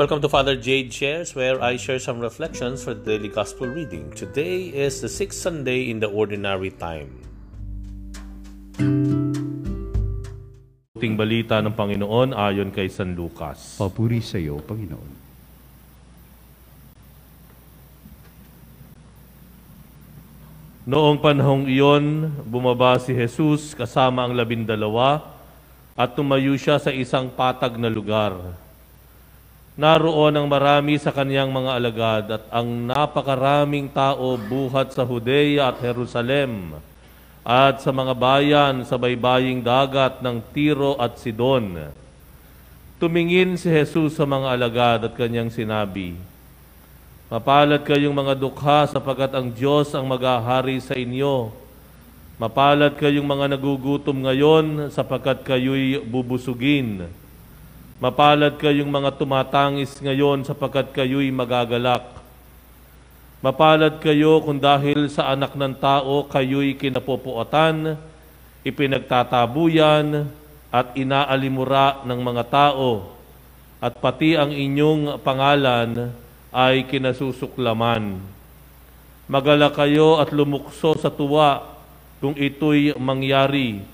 Welcome to Father Jade Shares, where I share some reflections for the daily gospel reading. Today is the sixth Sunday in the ordinary time. Ting balita ng Panginoon ayon kay San Lucas. Papuri sa iyo, Panginoon. Noong panahong iyon, bumaba si Jesus kasama ang labindalawa at tumayo siya sa isang patag na lugar. Naroon ang marami sa kaniyang mga alagad at ang napakaraming tao buhat sa Judea at Jerusalem at sa mga bayan sa baybaying dagat ng Tiro at Sidon. Tumingin si Jesus sa mga alagad at kanyang sinabi, Mapalad kayong mga dukha sapagkat ang Diyos ang maghahari sa inyo. Mapalad kayong mga nagugutom ngayon sapagkat kayo'y bubusugin. Mapalad kayong mga tumatangis ngayon sapagkat kayo'y magagalak. Mapalad kayo kung dahil sa anak ng tao kayo'y kinapopuotan, ipinagtatabuyan, at inaalimura ng mga tao, at pati ang inyong pangalan ay kinasusuklaman. Magala kayo at lumukso sa tuwa kung ito'y mangyari,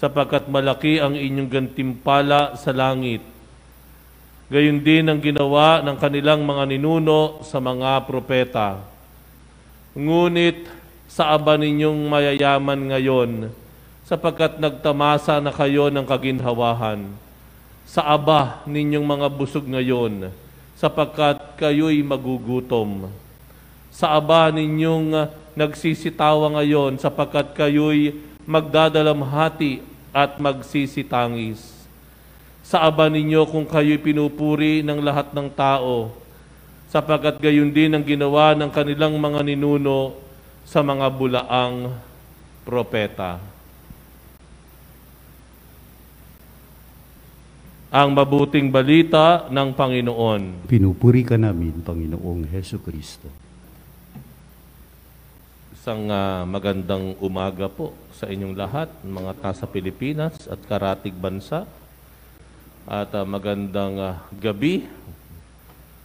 sapagkat malaki ang inyong gantimpala sa langit. Gayon din ang ginawa ng kanilang mga ninuno sa mga propeta. Ngunit sa aba ninyong mayayaman ngayon, sapagkat nagtamasa na kayo ng kaginhawahan. Sa aba ninyong mga busog ngayon, sapagkat kayo'y magugutom. Sa aba ninyong nagsisitawa ngayon sapagkat kayo'y magdadalamhati at magsisitangis. Sa aba ninyo kung kayo'y pinupuri ng lahat ng tao, sapagkat gayon din ang ginawa ng kanilang mga ninuno sa mga bulaang propeta. ang mabuting balita ng Panginoon. Pinupuri ka namin, Panginoong Heso Kristo. Isang uh, magandang umaga po sa inyong lahat, mga nasa Pilipinas at karatig bansa. At uh, magandang uh, gabi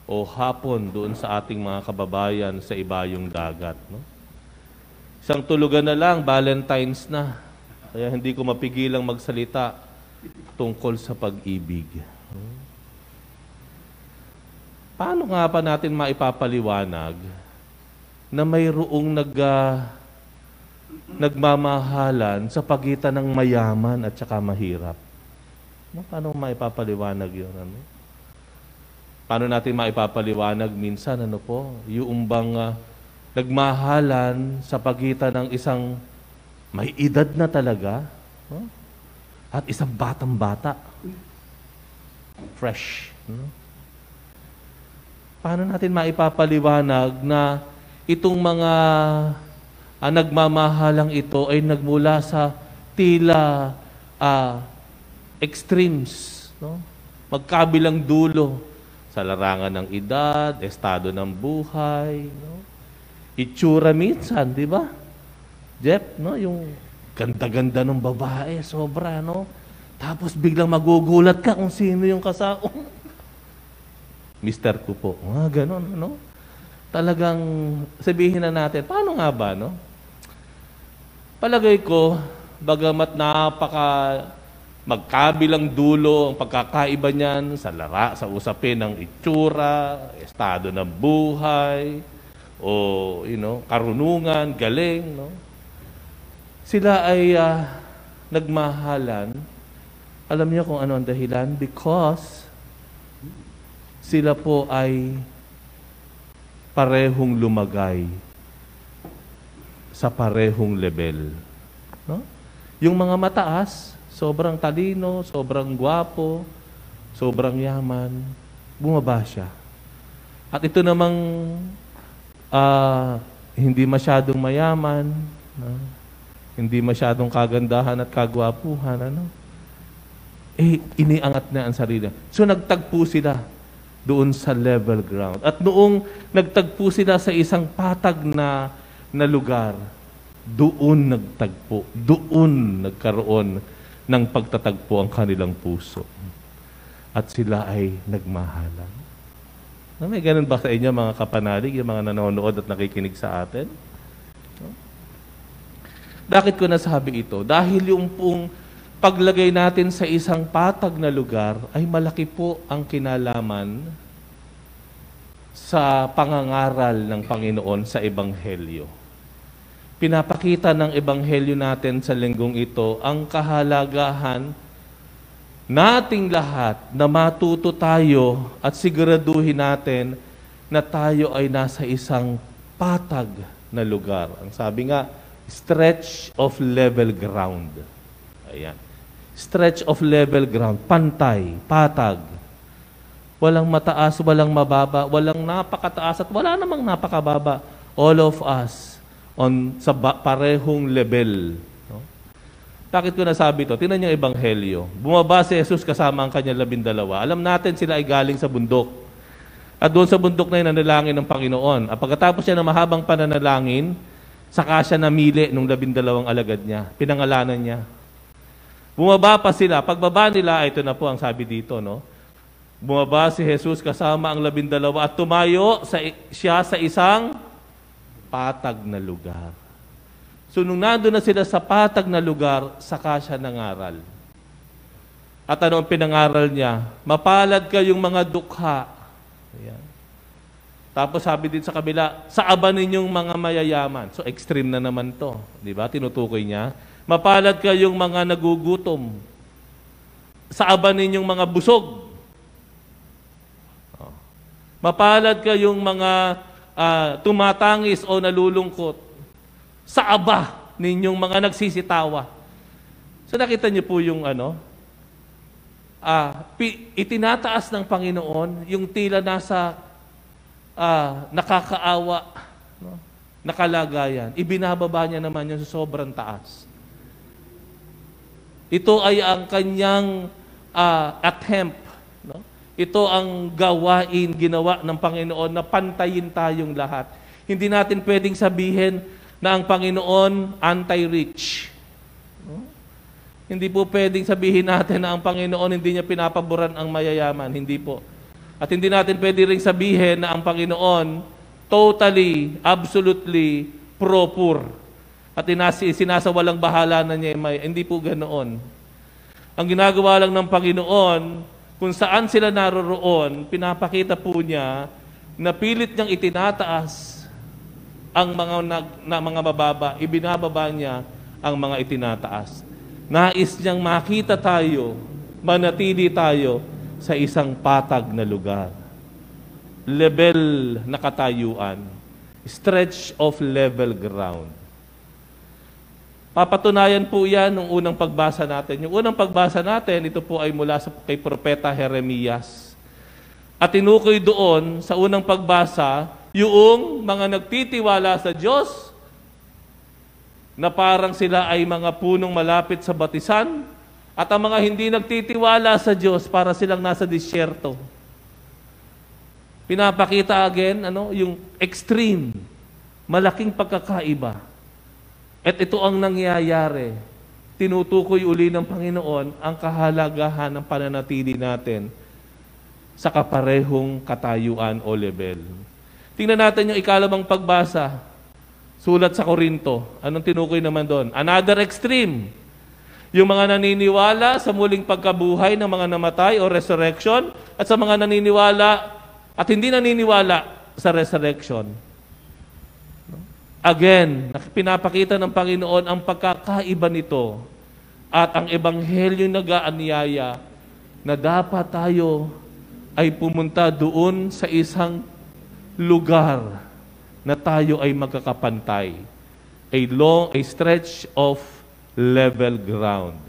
o hapon doon sa ating mga kababayan sa ibayong dagat. No? Isang tulugan na lang, Valentine's na. Kaya hindi ko mapigilang magsalita tungkol sa pag-ibig. Paano nga pa natin maipapaliwanag na mayroong nag, uh, nagmamahalan sa pagitan ng mayaman at saka mahirap? No, paano maipapaliwanag yun? Ano? Paano natin maipapaliwanag minsan ano po, yung bang uh, nagmahalan sa pagitan ng isang may edad na talaga, no? at isang batang-bata. Fresh. No? Paano natin maipapaliwanag na itong mga ah, nagmamahalang ito ay nagmula sa tila ah, extremes, no? magkabilang dulo sa larangan ng edad, estado ng buhay, no? itsura minsan, di ba? Jeff, no? yung Ganda-ganda ng babae, sobra, no? Tapos biglang magugulat ka kung sino yung kasao. Mister ko po. Ah, ganun, no? Talagang sabihin na natin, paano nga ba, no? Palagay ko, bagamat napaka magkabilang dulo ang pagkakaiba niyan sa lara, sa usapin ng itsura, estado ng buhay, o you know, karunungan, galing, no? Sila ay uh, nagmahalan. Alam niyo kung ano ang dahilan? Because sila po ay parehong lumagay sa parehong level. No? Yung mga mataas, sobrang talino, sobrang gwapo, sobrang yaman, bumaba siya. At ito namang uh, hindi masyadong mayaman, no? hindi masyadong kagandahan at kagwapuhan, ano? Eh, iniangat na ang sarili. So, nagtagpo sila doon sa level ground. At noong nagtagpo sila sa isang patag na, na lugar, doon nagtagpo, doon nagkaroon ng pagtatagpo ang kanilang puso. At sila ay nagmahalan. No, may ganun ba sa inyo mga kapanalig, yung mga nanonood at nakikinig sa atin? No? Bakit ko nasabi ito? Dahil yung pong paglagay natin sa isang patag na lugar ay malaki po ang kinalaman sa pangangaral ng Panginoon sa Ebanghelyo. Pinapakita ng Ebanghelyo natin sa linggong ito ang kahalagahan nating lahat na matuto tayo at siguraduhin natin na tayo ay nasa isang patag na lugar. Ang sabi nga, stretch of level ground. Ayan. Stretch of level ground. Pantay, patag. Walang mataas, walang mababa, walang napakataas at wala namang napakababa. All of us on sa parehong level bakit ko nasabi ito? Tingnan niyo Ebanghelyo. Bumaba si Jesus kasama ang kanyang labindalawa. Alam natin sila ay galing sa bundok. At doon sa bundok na yun, nanalangin ng Panginoon. At pagkatapos niya ng mahabang pananalangin, saka siya namili nung labindalawang alagad niya. Pinangalanan niya. Bumaba pa sila. Pagbaba nila, ito na po ang sabi dito, no? Bumaba si Jesus kasama ang labindalawa at tumayo sa, siya sa isang patag na lugar. So nung nandun na sila sa patag na lugar, saka siya nangaral. At ano ang pinangaral niya? Mapalad kayong mga dukha. Ayan. Tapos sabi din sa kabila, sa aba ninyong mga mayayaman. So extreme na naman to. Di ba? Tinutukoy niya. Mapalad kayong mga nagugutom. Sa aba ninyong mga busog. Oh. Mapalad kayong mga uh, tumatangis o nalulungkot sa aba ninyong mga nagsisitawa. So nakita niyo po yung ano, ah, itinataas ng Panginoon yung tila nasa ah, nakakaawa, no? nakalagayan. Ibinababa niya naman yung sobrang taas. Ito ay ang kanyang uh, attempt. No? Ito ang gawain, ginawa ng Panginoon na pantayin tayong lahat. Hindi natin pwedeng sabihin, na ang Panginoon anti-rich. Hindi po pwedeng sabihin natin na ang Panginoon hindi niya pinapaboran ang mayayaman. Hindi po. At hindi natin pwede rin sabihin na ang Panginoon totally, absolutely pro-poor. At sinasawalang bahala na niya. May, hindi po ganoon. Ang ginagawa lang ng Panginoon, kung saan sila naroroon, pinapakita po niya na pilit niyang itinataas ang mga, nag, na mga mababa, ibinababa niya ang mga itinataas. Nais niyang makita tayo, manatili tayo sa isang patag na lugar. Level na katayuan. Stretch of level ground. Papatunayan po yan nung unang pagbasa natin. Yung unang pagbasa natin, ito po ay mula sa kay Propeta Jeremias. At tinukoy doon sa unang pagbasa yung mga nagtitiwala sa Diyos na parang sila ay mga punong malapit sa batisan at ang mga hindi nagtitiwala sa Diyos para silang nasa disyerto. Pinapakita again ano, yung extreme, malaking pagkakaiba. At ito ang nangyayari. Tinutukoy uli ng Panginoon ang kahalagahan ng pananatili natin sa kaparehong katayuan o level. Tingnan natin yung ikalawang pagbasa. Sulat sa Korinto. Anong tinukoy naman doon? Another extreme. Yung mga naniniwala sa muling pagkabuhay ng mga namatay o resurrection at sa mga naniniwala at hindi naniniwala sa resurrection. Again, pinapakita ng Panginoon ang pagkakaiba nito at ang ebanghelyo nag-aanyaya na dapat tayo ay pumunta doon sa isang lugar na tayo ay magkakapantay. A long, a stretch of level ground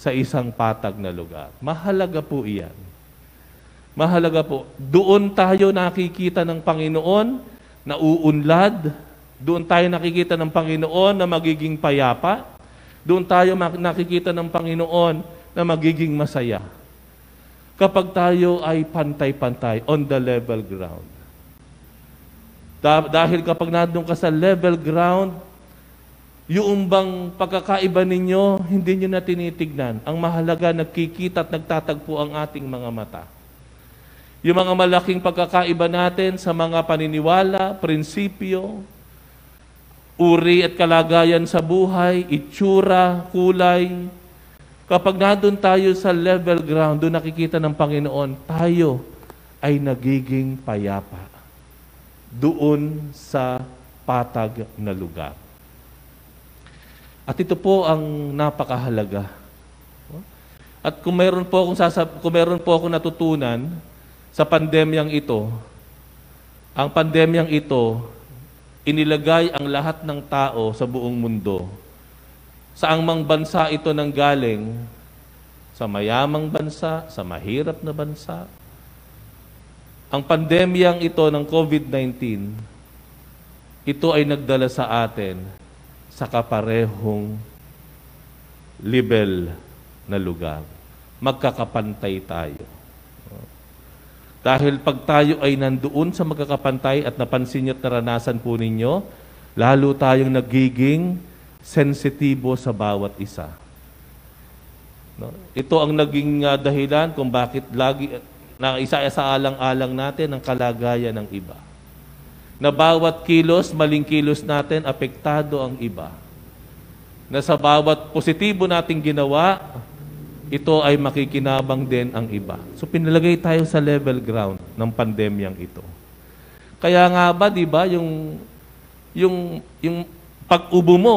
sa isang patag na lugar. Mahalaga po iyan. Mahalaga po. Doon tayo nakikita ng Panginoon na uunlad. Doon tayo nakikita ng Panginoon na magiging payapa. Doon tayo nakikita ng Panginoon na magiging masaya. Kapag tayo ay pantay-pantay on the level ground. Dahil kapag nandun ka sa level ground, yung bang pagkakaiba ninyo, hindi nyo na tinitignan. Ang mahalaga, nagkikita at nagtatagpo ang ating mga mata. yung mga malaking pagkakaiba natin sa mga paniniwala, prinsipyo, uri at kalagayan sa buhay, itsura, kulay. Kapag nandun tayo sa level ground, doon nakikita ng Panginoon, tayo ay nagiging payapa doon sa patag na lugar. At ito po ang napakahalaga. At kung meron po akong sasab- kung meron po akong natutunan sa pandemyang ito, ang pandemyang ito inilagay ang lahat ng tao sa buong mundo. Saang mang bansa ito nang galing, sa mayamang bansa, sa mahirap na bansa. Ang pandemyang ito ng COVID-19, ito ay nagdala sa atin sa kaparehong level na lugar. Magkakapantay tayo. Dahil pag tayo ay nandoon sa magkakapantay at napansin niyo at naranasan po ninyo, lalo tayong nagiging sensitibo sa bawat isa. No? Ito ang naging uh, dahilan kung bakit lagi na isa sa alang-alang natin ang kalagayan ng iba. Na bawat kilos, maling kilos natin, apektado ang iba. Na sa bawat positibo nating ginawa, ito ay makikinabang din ang iba. So pinalagay tayo sa level ground ng pandemyang ito. Kaya nga ba, 'di ba, yung yung yung pag-ubo mo,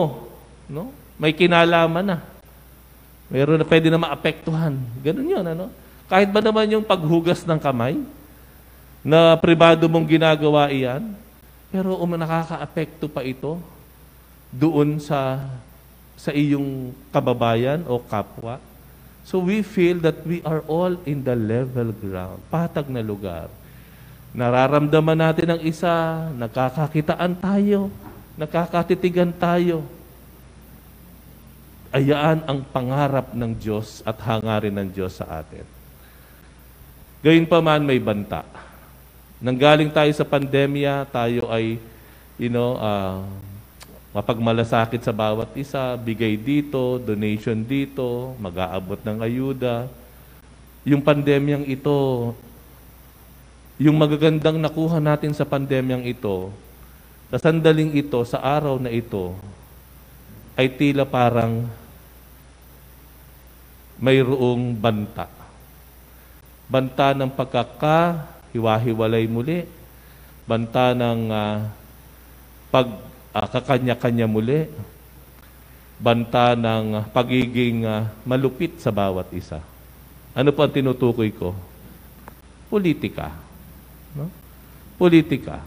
no? May kinalaman na. Meron na pwede na maapektuhan. Ganun 'yon, ano? Kahit ba naman yung paghugas ng kamay na pribado mong ginagawa iyan, pero um, nakakaapekto pa ito doon sa sa iyong kababayan o kapwa. So we feel that we are all in the level ground, patag na lugar. Nararamdaman natin ang isa, nakakakitaan tayo, nakakatitigan tayo. Ayaan ang pangarap ng Diyos at hangarin ng Diyos sa atin. Gayun pa man may banta. Nanggaling tayo sa pandemya, tayo ay, you know, uh, mapagmalasakit sa bawat isa, bigay dito, donation dito, mag-aabot ng ayuda. Yung pandemyang ito, yung magagandang nakuha natin sa pandemyang ito, sa sandaling ito, sa araw na ito, ay tila parang mayroong banta. Banta ng pagkakahiwa-hiwalay muli, banta ng uh, pag uh, kakanya-kanya muli, banta ng pagiging uh, malupit sa bawat isa. Ano po ang tinutukoy ko? Politika. No? Politika.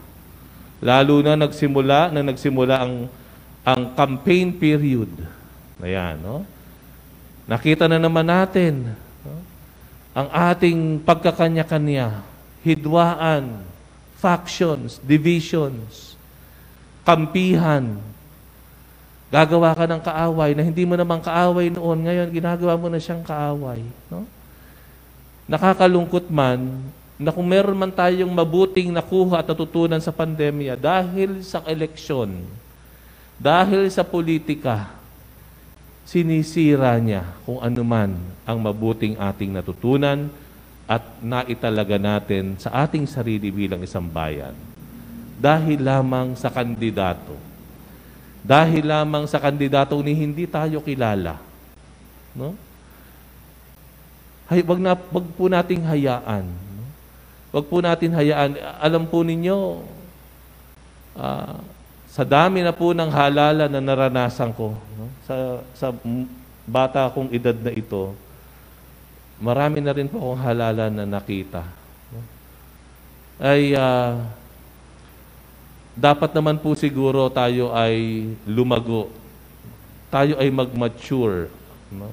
Lalo na nagsimula, na nagsimula ang ang campaign period. Ayan, no? Nakita na naman natin no? ang ating pagkakanya-kanya, hidwaan, factions, divisions, kampihan. Gagawa ka ng kaaway na hindi mo naman kaaway noon, ngayon ginagawa mo na siyang kaaway. No? Nakakalungkot man na kung meron man tayong mabuting nakuha at natutunan sa pandemya dahil sa eleksyon, dahil sa politika, sinisira niya kung ano man ang mabuting ating natutunan at naitalaga natin sa ating sarili bilang isang bayan dahil lamang sa kandidato. Dahil lamang sa kandidato ni hindi tayo kilala. No? Hay, wag, na, wag po nating hayaan. No? Wag po natin hayaan. Alam po ninyo, uh, sa dami na po ng halala na naranasan ko, no? sa, sa bata kong edad na ito, marami na rin po akong halala na nakita. No? Ay, uh, dapat naman po siguro tayo ay lumago. Tayo ay mag-mature. No?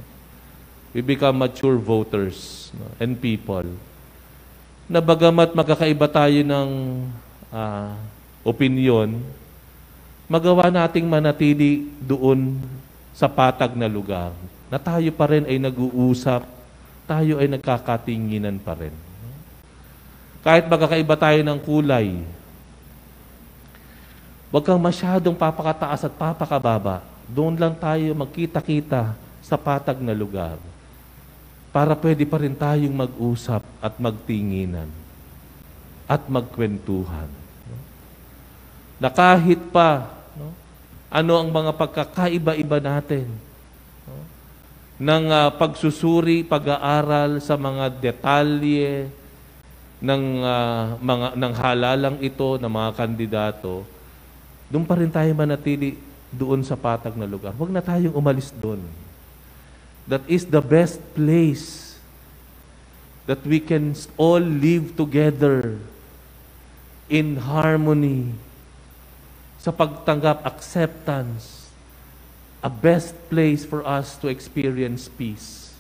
We become mature voters no? and people. Na bagamat magkakaiba tayo ng uh, opinion, magawa nating manatili doon sa patag na lugar. Na tayo pa rin ay nag-uusap, tayo ay nagkakatinginan pa rin. Kahit magkakaiba tayo ng kulay, Huwag kang masyadong papakataas at papakababa. Doon lang tayo magkita-kita sa patag na lugar para pwede pa rin tayong mag-usap at magtinginan. at magkwentuhan. Na kahit pa no, ano ang mga pagkakaiba-iba natin, no, ng uh, pagsusuri, pag-aaral sa mga detalye ng uh, mga ng halalang ito ng mga kandidato, doon pa rin tayo manatili doon sa patag na lugar. Huwag na tayong umalis doon. That is the best place that we can all live together in harmony sa pagtanggap, acceptance, a best place for us to experience peace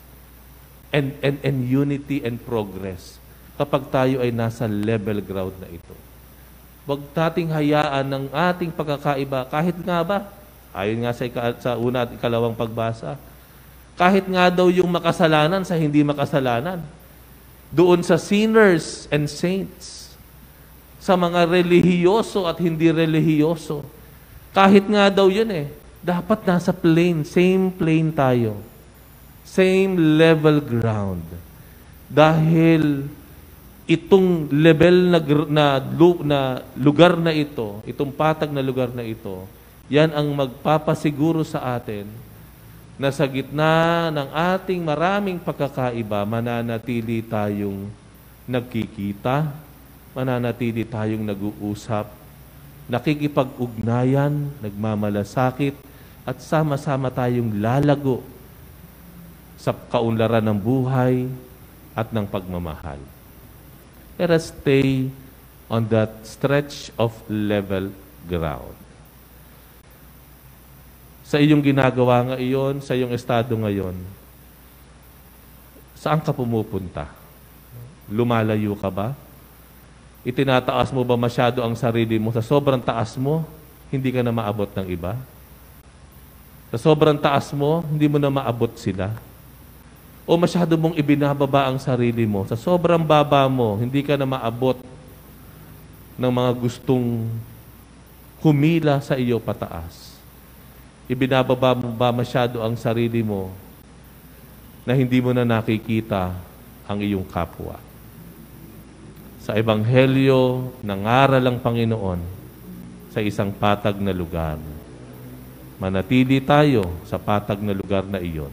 and, and, and unity and progress kapag tayo ay nasa level ground na ito. Huwag nating hayaan ng ating pagkakaiba kahit nga ba Ayon nga sa, sa una at ikalawang pagbasa. Kahit nga daw yung makasalanan sa hindi makasalanan. Doon sa sinners and saints. Sa mga relihiyoso at hindi relihiyoso. Kahit nga daw yun eh. Dapat nasa plane, same plane tayo. Same level ground. Dahil itong level na, na, na lugar na ito, itong patag na lugar na ito, yan ang magpapasiguro sa atin na sa gitna ng ating maraming pagkakaiba, mananatili tayong nagkikita, mananatili tayong nag-uusap, nakikipag-ugnayan, nagmamalasakit, at sama-sama tayong lalago sa kaunlaran ng buhay at ng pagmamahal. Let us stay on that stretch of level ground sa iyong ginagawa ngayon, sa iyong estado ngayon, saan ka pumupunta? Lumalayo ka ba? Itinataas mo ba masyado ang sarili mo? Sa sobrang taas mo, hindi ka na maabot ng iba? Sa sobrang taas mo, hindi mo na maabot sila? O masyado mong ibinababa ang sarili mo? Sa sobrang baba mo, hindi ka na maabot ng mga gustong humila sa iyo pataas? ibinababa mo ba masyado ang sarili mo na hindi mo na nakikita ang iyong kapwa? Sa Ebanghelyo, nangaral ang Panginoon sa isang patag na lugar. Manatili tayo sa patag na lugar na iyon.